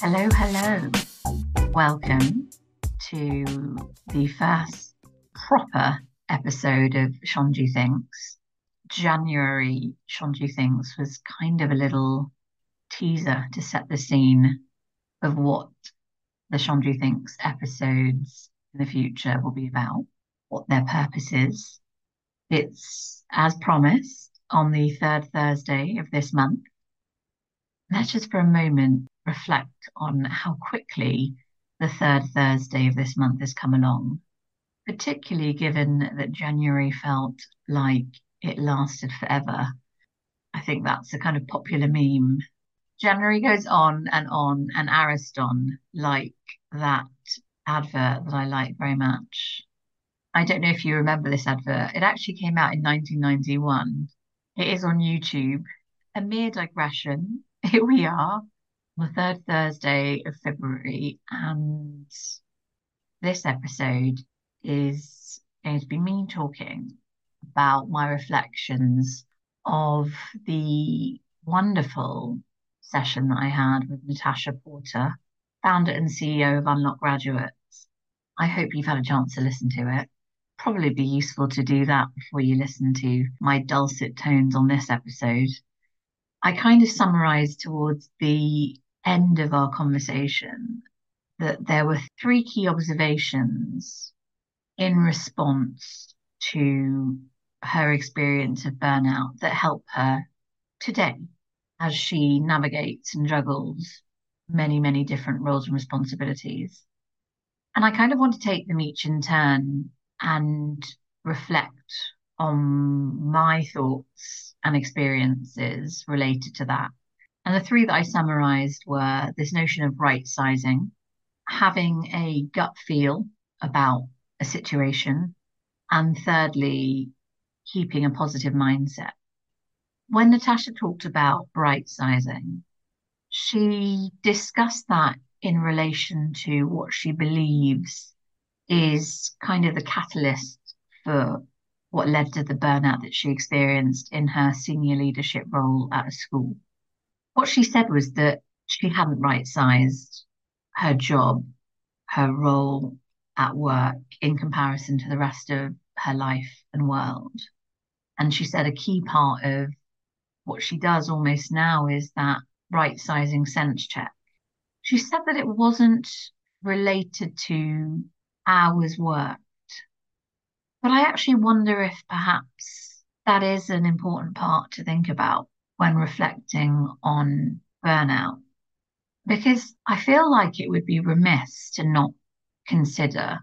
Hello, hello. Welcome to the first proper episode of Sanju Thinks. January Sanju Thinks was kind of a little teaser to set the scene of what the Sanju Thinks episodes in the future will be about, what their purpose is. It's as promised on the third Thursday of this month. Let's just for a moment reflect on how quickly the third Thursday of this month has come along, particularly given that January felt like it lasted forever. I think that's a kind of popular meme. January goes on and on, and Ariston, like that advert that I like very much. I don't know if you remember this advert. It actually came out in 1991. It is on YouTube. A mere digression. Here we are, on the third Thursday of February, and this episode is going to be me talking about my reflections of the wonderful session that I had with Natasha Porter, founder and CEO of Unlock Graduates. I hope you've had a chance to listen to it. Probably be useful to do that before you listen to my dulcet tones on this episode. I kind of summarized towards the end of our conversation that there were three key observations in response to her experience of burnout that help her today as she navigates and juggles many, many different roles and responsibilities. And I kind of want to take them each in turn and reflect on my thoughts and experiences related to that. And the three that I summarized were this notion of right sizing, having a gut feel about a situation, and thirdly, keeping a positive mindset. When Natasha talked about right sizing, she discussed that in relation to what she believes is kind of the catalyst for what led to the burnout that she experienced in her senior leadership role at a school. What she said was that she hadn't right sized her job, her role at work in comparison to the rest of her life and world. And she said a key part of what she does almost now is that right sizing sense check. She said that it wasn't related to hours worked. But I actually wonder if perhaps that is an important part to think about when reflecting on burnout. Because I feel like it would be remiss to not consider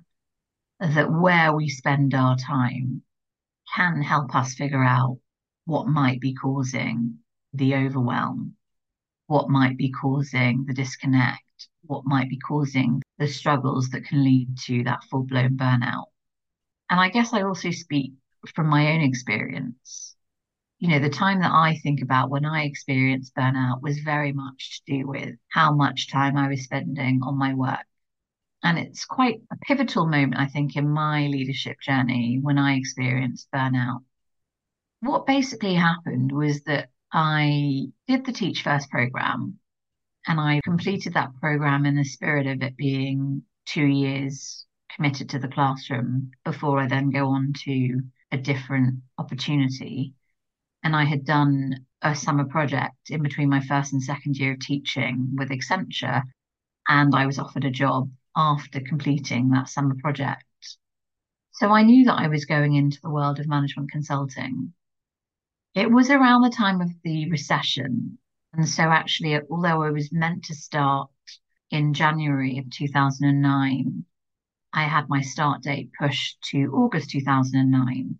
that where we spend our time can help us figure out what might be causing the overwhelm, what might be causing the disconnect, what might be causing the struggles that can lead to that full blown burnout. And I guess I also speak from my own experience. You know, the time that I think about when I experienced burnout was very much to do with how much time I was spending on my work. And it's quite a pivotal moment, I think, in my leadership journey when I experienced burnout. What basically happened was that I did the Teach First program and I completed that program in the spirit of it being two years committed to the classroom before I then go on to a different opportunity. And I had done a summer project in between my first and second year of teaching with Accenture. And I was offered a job after completing that summer project. So I knew that I was going into the world of management consulting. It was around the time of the recession and so, actually, although I was meant to start in January of 2009, I had my start date pushed to August 2009,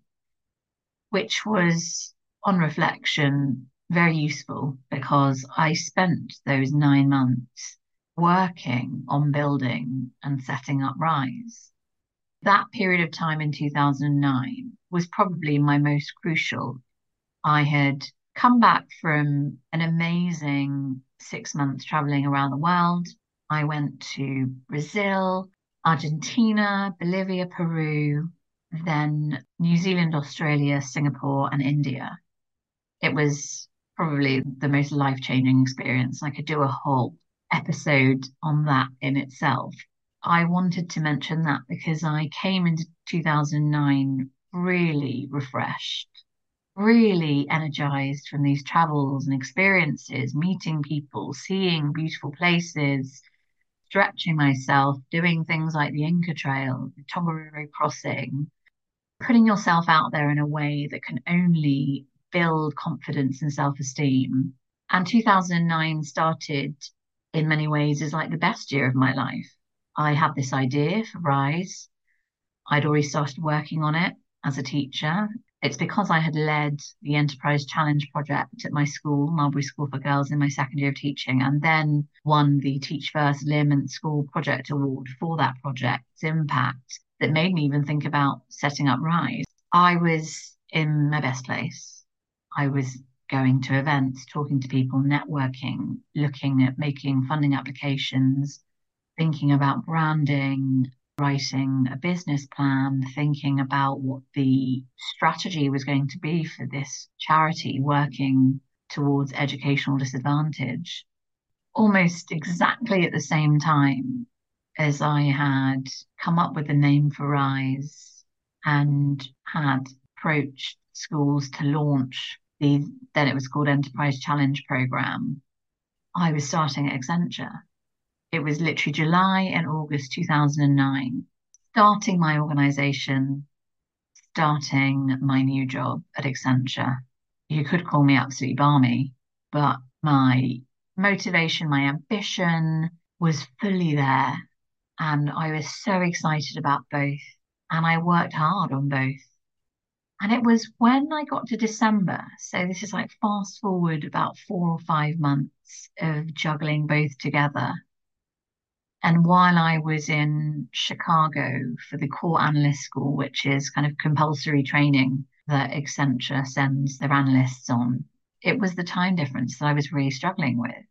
which was, on reflection, very useful because I spent those nine months working on building and setting up Rise. That period of time in 2009 was probably my most crucial. I had come back from an amazing six months traveling around the world. I went to Brazil, Argentina, Bolivia, Peru, then New Zealand, Australia, Singapore, and India. It was probably the most life changing experience. I could do a whole episode on that in itself. I wanted to mention that because I came into 2009 really refreshed, really energized from these travels and experiences, meeting people, seeing beautiful places, stretching myself, doing things like the Inca Trail, the Tongariro Crossing, putting yourself out there in a way that can only build confidence and self esteem. And 2009 started in many ways as like the best year of my life. I had this idea for Rise. I'd already started working on it as a teacher. It's because I had led the Enterprise Challenge project at my school, Marbury School for Girls, in my second year of teaching, and then won the Teach First LIM School Project Award for that project's impact that made me even think about setting up Rise. I was in my best place. I was going to events, talking to people, networking, looking at making funding applications, thinking about branding, writing a business plan, thinking about what the strategy was going to be for this charity working towards educational disadvantage. Almost exactly at the same time as I had come up with the name for Rise and had approached schools to launch the then it was called Enterprise Challenge program, I was starting at Accenture. It was literally July and August 2009, starting my organization, starting my new job at Accenture. You could call me absolutely barmy, but my motivation, my ambition was fully there. And I was so excited about both. And I worked hard on both. And it was when I got to December. So this is like fast forward about four or five months of juggling both together. And while I was in Chicago for the core analyst school, which is kind of compulsory training that Accenture sends their analysts on, it was the time difference that I was really struggling with.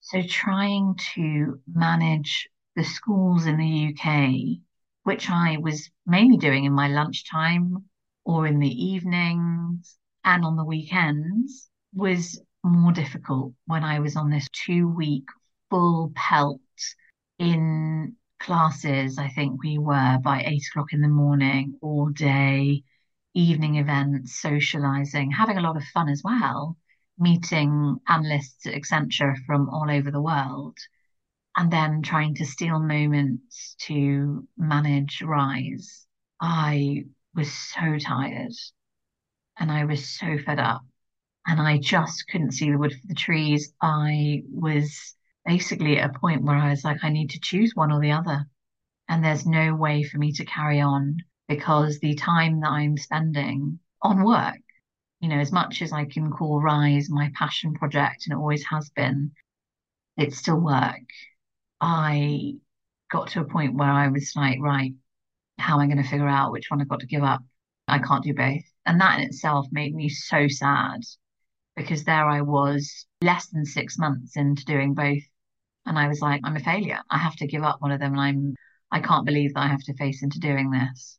So trying to manage the schools in the UK, which I was mainly doing in my lunchtime or in the evenings and on the weekends was more difficult when I was on this two week full pelt in classes. I think we were by eight o'clock in the morning, all day, evening events, socializing, having a lot of fun as well, meeting analysts at Accenture from all over the world, and then trying to steal moments to manage Rise. I was so tired and I was so fed up and I just couldn't see the wood for the trees. I was basically at a point where I was like, I need to choose one or the other. And there's no way for me to carry on because the time that I'm spending on work, you know, as much as I can call Rise my passion project, and it always has been, it's still work. I got to a point where I was like, right, how am I going to figure out which one I've got to give up? I can't do both. And that in itself made me so sad because there I was less than six months into doing both. And I was like, I'm a failure. I have to give up one of them. And I'm, I can't believe that I have to face into doing this.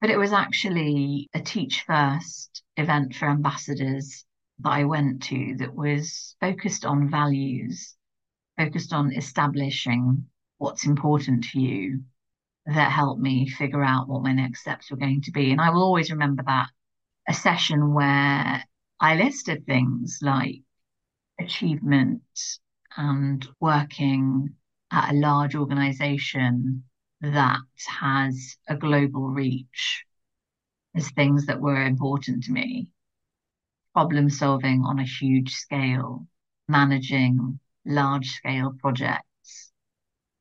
But it was actually a Teach First event for ambassadors that I went to that was focused on values, focused on establishing what's important to you, that helped me figure out what my next steps were going to be. And I will always remember that a session where I listed things like achievement and working at a large organization that has a global reach as things that were important to me. Problem solving on a huge scale, managing large scale projects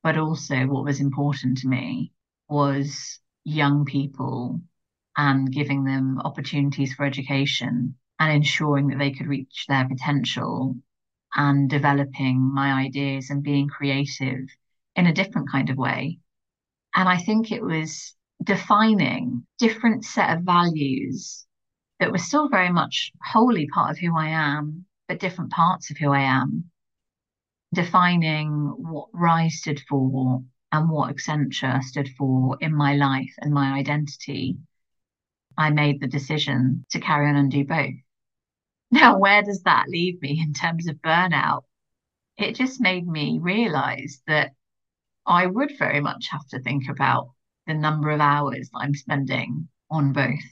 but also, what was important to me was young people and giving them opportunities for education and ensuring that they could reach their potential and developing my ideas and being creative in a different kind of way. And I think it was defining different set of values that were still very much wholly part of who I am, but different parts of who I am defining what Rise stood for and what Accenture stood for in my life and my identity, I made the decision to carry on and do both. Now, where does that leave me in terms of burnout? It just made me realize that I would very much have to think about the number of hours that I'm spending on both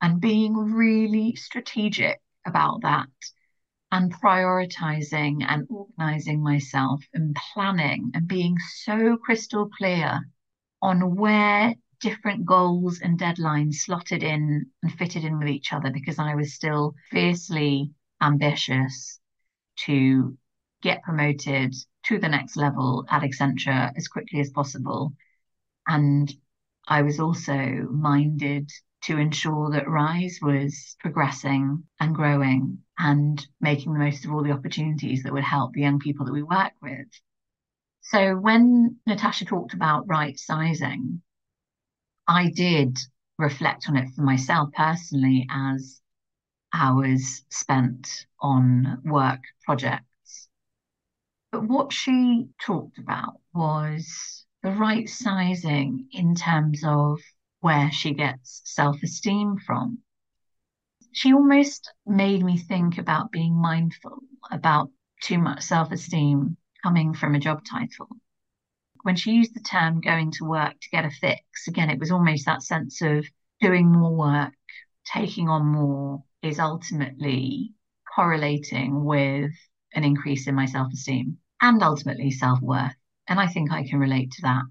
and being really strategic about that and prioritizing and organizing myself and planning and being so crystal clear on where different goals and deadlines slotted in and fitted in with each other because I was still fiercely ambitious to get promoted to the next level at Accenture as quickly as possible. And I was also minded to ensure that Rise was progressing and growing and making the most of all the opportunities that would help the young people that we work with. So when Natasha talked about right sizing, I did reflect on it for myself personally as hours spent on work projects. But what she talked about was the right sizing in terms of where she gets self esteem from. She almost made me think about being mindful about too much self esteem coming from a job title. When she used the term going to work to get a fix, again, it was almost that sense of doing more work, taking on more is ultimately correlating with an increase in my self esteem and ultimately self worth. And I think I can relate to that.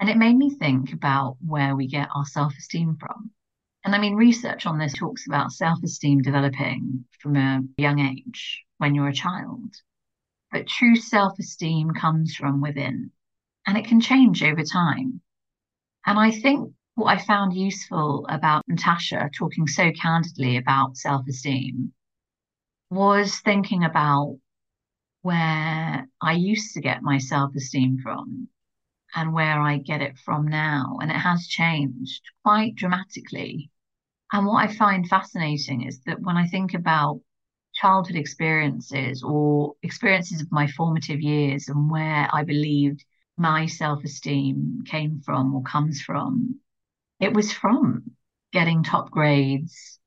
And it made me think about where we get our self esteem from. And I mean, research on this talks about self esteem developing from a young age when you're a child. But true self esteem comes from within and it can change over time. And I think what I found useful about Natasha talking so candidly about self esteem was thinking about where I used to get my self esteem from and where I get it from now. And it has changed quite dramatically. And what I find fascinating is that when I think about childhood experiences or experiences of my formative years and where I believed my self esteem came from or comes from, it was from getting top grades,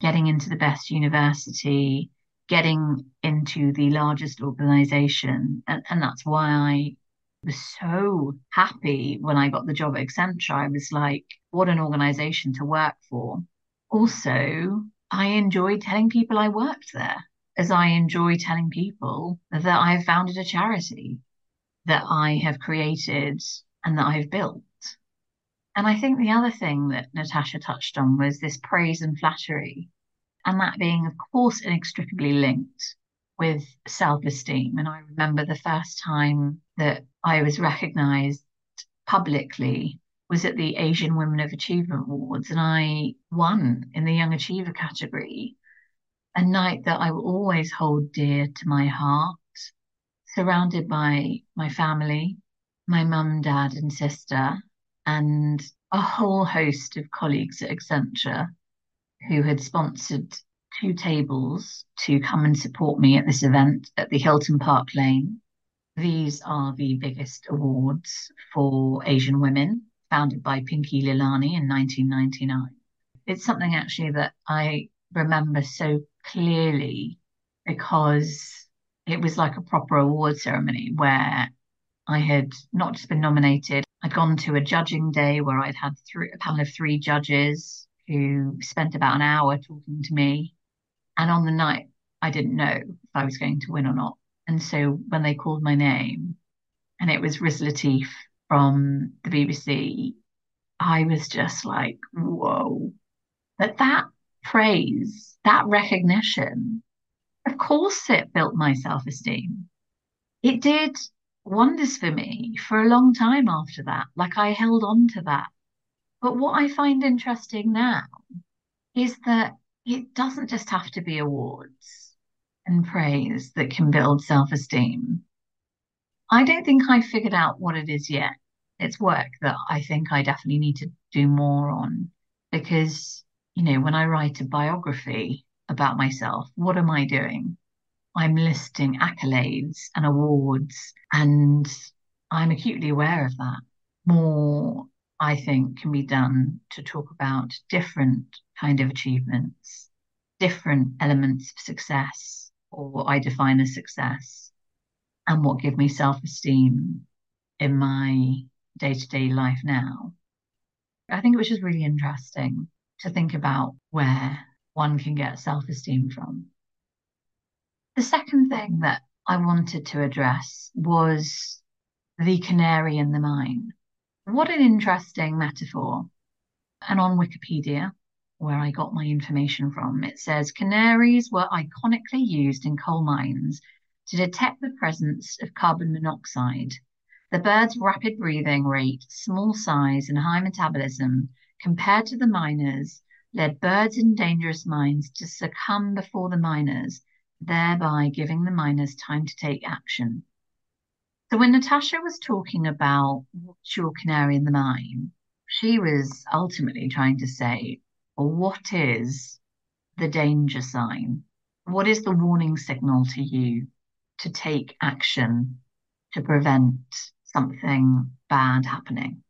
getting into the best university, getting into the largest organization. And, and that's why I was so happy when I got the job at Accenture. I was like, what an organization to work for. Also, I enjoy telling people I worked there, as I enjoy telling people that I founded a charity that I have created and that I've built. And I think the other thing that Natasha touched on was this praise and flattery, and that being, of course, inextricably linked with self esteem. And I remember the first time that I was recognized publicly was at the Asian Women of Achievement Awards, and I won in the Young Achiever category, a night that I will always hold dear to my heart, surrounded by my family, my mum, dad, and sister, and a whole host of colleagues at Accenture who had sponsored two tables to come and support me at this event at the Hilton Park Lane. These are the biggest awards for Asian women, founded by Pinky Lilani in 1999. It's something actually that I remember so clearly because it was like a proper award ceremony where I had not just been nominated, I'd gone to a judging day where I'd had three, a panel of three judges who spent about an hour talking to me. And on the night, I didn't know if I was going to win or not. And so when they called my name and it was Riz Lateef from the BBC, I was just like, whoa. But that praise, that recognition, of course it built my self esteem. It did wonders for me for a long time after that. Like I held on to that. But what I find interesting now is that it doesn't just have to be awards and praise that can build self esteem. I don't think I figured out what it is yet. It's work that I think I definitely need to do more on because, you know, when I write a biography about myself, what am I doing? I'm listing accolades and awards, and I'm acutely aware of that. More, I think, can be done to talk about different kind of achievements different elements of success or what I define as success and what give me self esteem in my day to day life now. I think it was just really interesting to think about where one can get self esteem from. The second thing that I wanted to address was the canary in the mine. What an interesting metaphor. And on Wikipedia, where I got my information from, it says canaries were iconically used in coal mines to detect the presence of carbon monoxide. The bird's rapid breathing rate, small size, and high metabolism compared to the miners led birds in dangerous mines to succumb before the miners, thereby giving the miners time to take action. So when Natasha was talking about what's your canary in the mine, she was ultimately trying to say, what is the danger sign? What is the warning signal to you to take action to prevent something bad happening?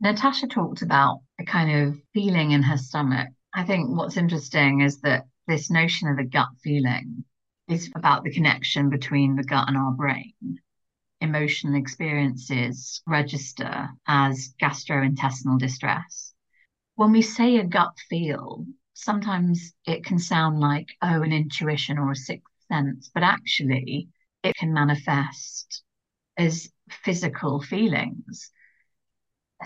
Natasha talked about a kind of feeling in her stomach. I think what's interesting is that this notion of a gut feeling is about the connection between the gut and our brain emotional experiences register as gastrointestinal distress. When we say a gut feel, sometimes it can sound like, oh, an intuition or a sixth sense, but actually it can manifest as physical feelings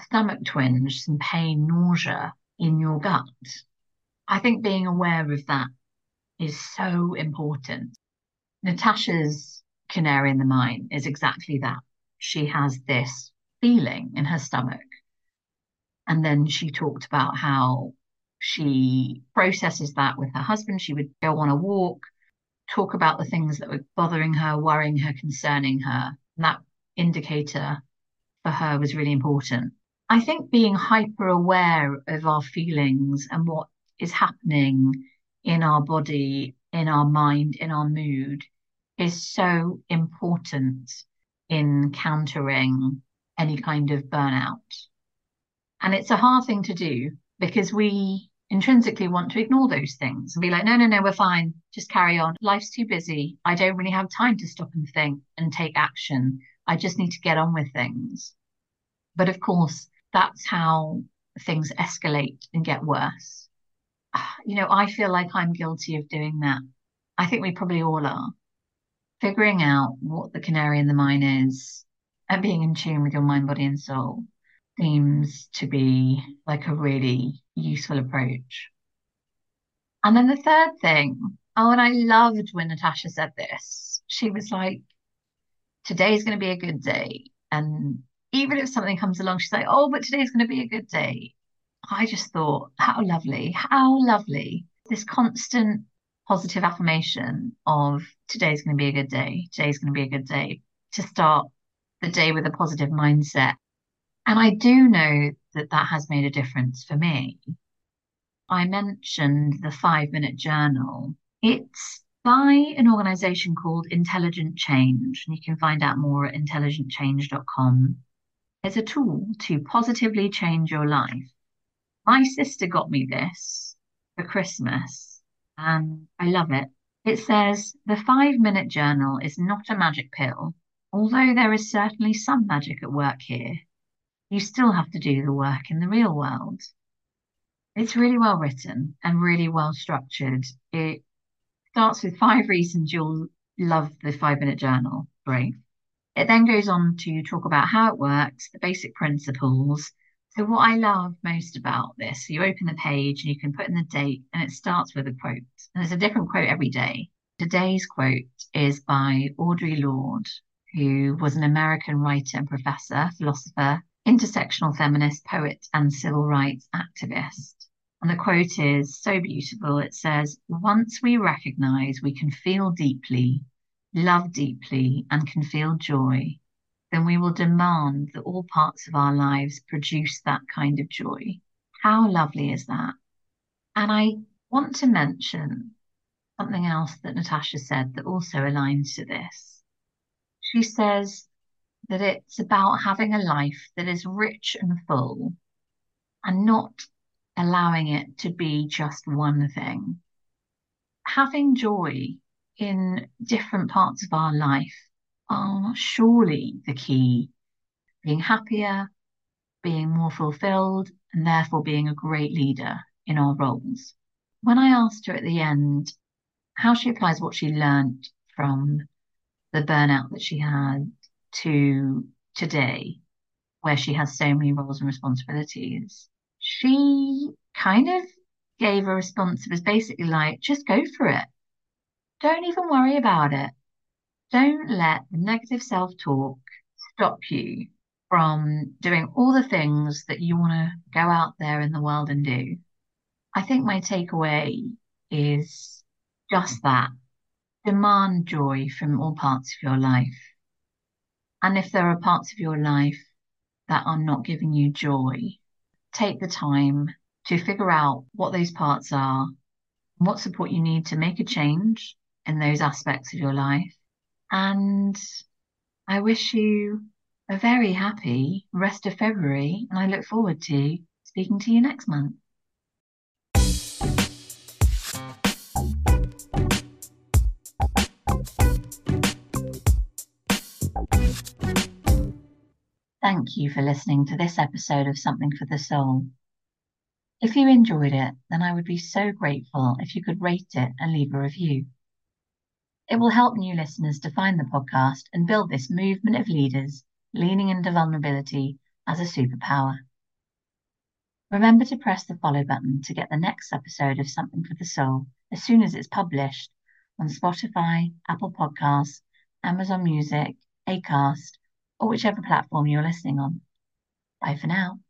stomach twinge, some pain, nausea in your gut. I think being aware of that is so important. Natasha's canary in the mine is exactly that. She has this feeling in her stomach. And then she talked about how she processes that with her husband. She would go on a walk, talk about the things that were bothering her, worrying her, concerning her. And that indicator for her was really important. I think being hyper aware of our feelings and what is happening in our body, in our mind, in our mood is so important in countering any kind of burnout. And it's a hard thing to do because we intrinsically want to ignore those things and be like, no, no, no, we're fine. Just carry on. Life's too busy. I don't really have time to stop and think and take action. I just need to get on with things. But of course, that's how things escalate and get worse. You know, I feel like I'm guilty of doing that. I think we probably all are figuring out what the canary in the mine is and being in tune with your mind, body, and soul seems to be like a really useful approach. And then the third thing, oh, and I loved when Natasha said this. She was like, today's going to be a good day. And even if something comes along, she's like, oh, but today's going to be a good day. I just thought, how lovely, how lovely. This constant positive affirmation of today's going to be a good day, today's going to be a good day, to start the day with a positive mindset. And I do know that that has made a difference for me. I mentioned the five minute journal. It's by an organization called Intelligent Change, and you can find out more at intelligentchange.com. It's a tool to positively change your life. My sister got me this for Christmas and I love it. It says the five minute journal is not a magic pill. Although there is certainly some magic at work here, you still have to do the work in the real world. It's really well written and really well structured. It starts with five reasons you'll love the five minute journal. Great. It then goes on to talk about how it works, the basic principles, so what I love most about this, you open the page and you can put in the date and it starts with a quote. And there's a different quote every day. Today's quote is by Audre Lorde, who was an American writer and professor, philosopher, intersectional feminist, poet, and civil rights activist. And the quote is so beautiful. It says, Once we recognize we can feel deeply, love deeply, and can feel joy, then we will demand that all parts of our lives produce that kind of joy. How lovely is that? And I want to mention something else that Natasha said that also aligns to this. She says that it's about having a life that is rich and full and not allowing it to be just one thing. having joy in different parts of our life are surely the key. Being happier, being more fulfilled, and therefore being a great leader in our roles. When I asked her at the end how she applies what she learned from the burnout that she had to today, where she has so many roles and responsibilities, she kind of gave a response that was basically like, just go for it. Don't even worry about it. Don't let the negative self talk stop you from doing all the things that you want to go out there in the world and do. I think my takeaway is just that demand joy from all parts of your life. And if there are parts of your life that are not giving you joy, take the time to figure out what those parts are, what support you need to make a change in those aspects of your life. And I wish you a very happy rest of February, and I look forward to speaking to you next month. Thank you for listening to this episode of Something for the Soul. If you enjoyed it, then I would be so grateful if you could rate it and leave a review. It will help new listeners to find the podcast and build this movement of leaders leaning into vulnerability as a superpower. Remember to press the follow button to get the next episode of Something for the Soul as soon as it's published on Spotify, Apple Podcasts, Amazon Music, Acast, or whichever platform you're listening on. Bye for now.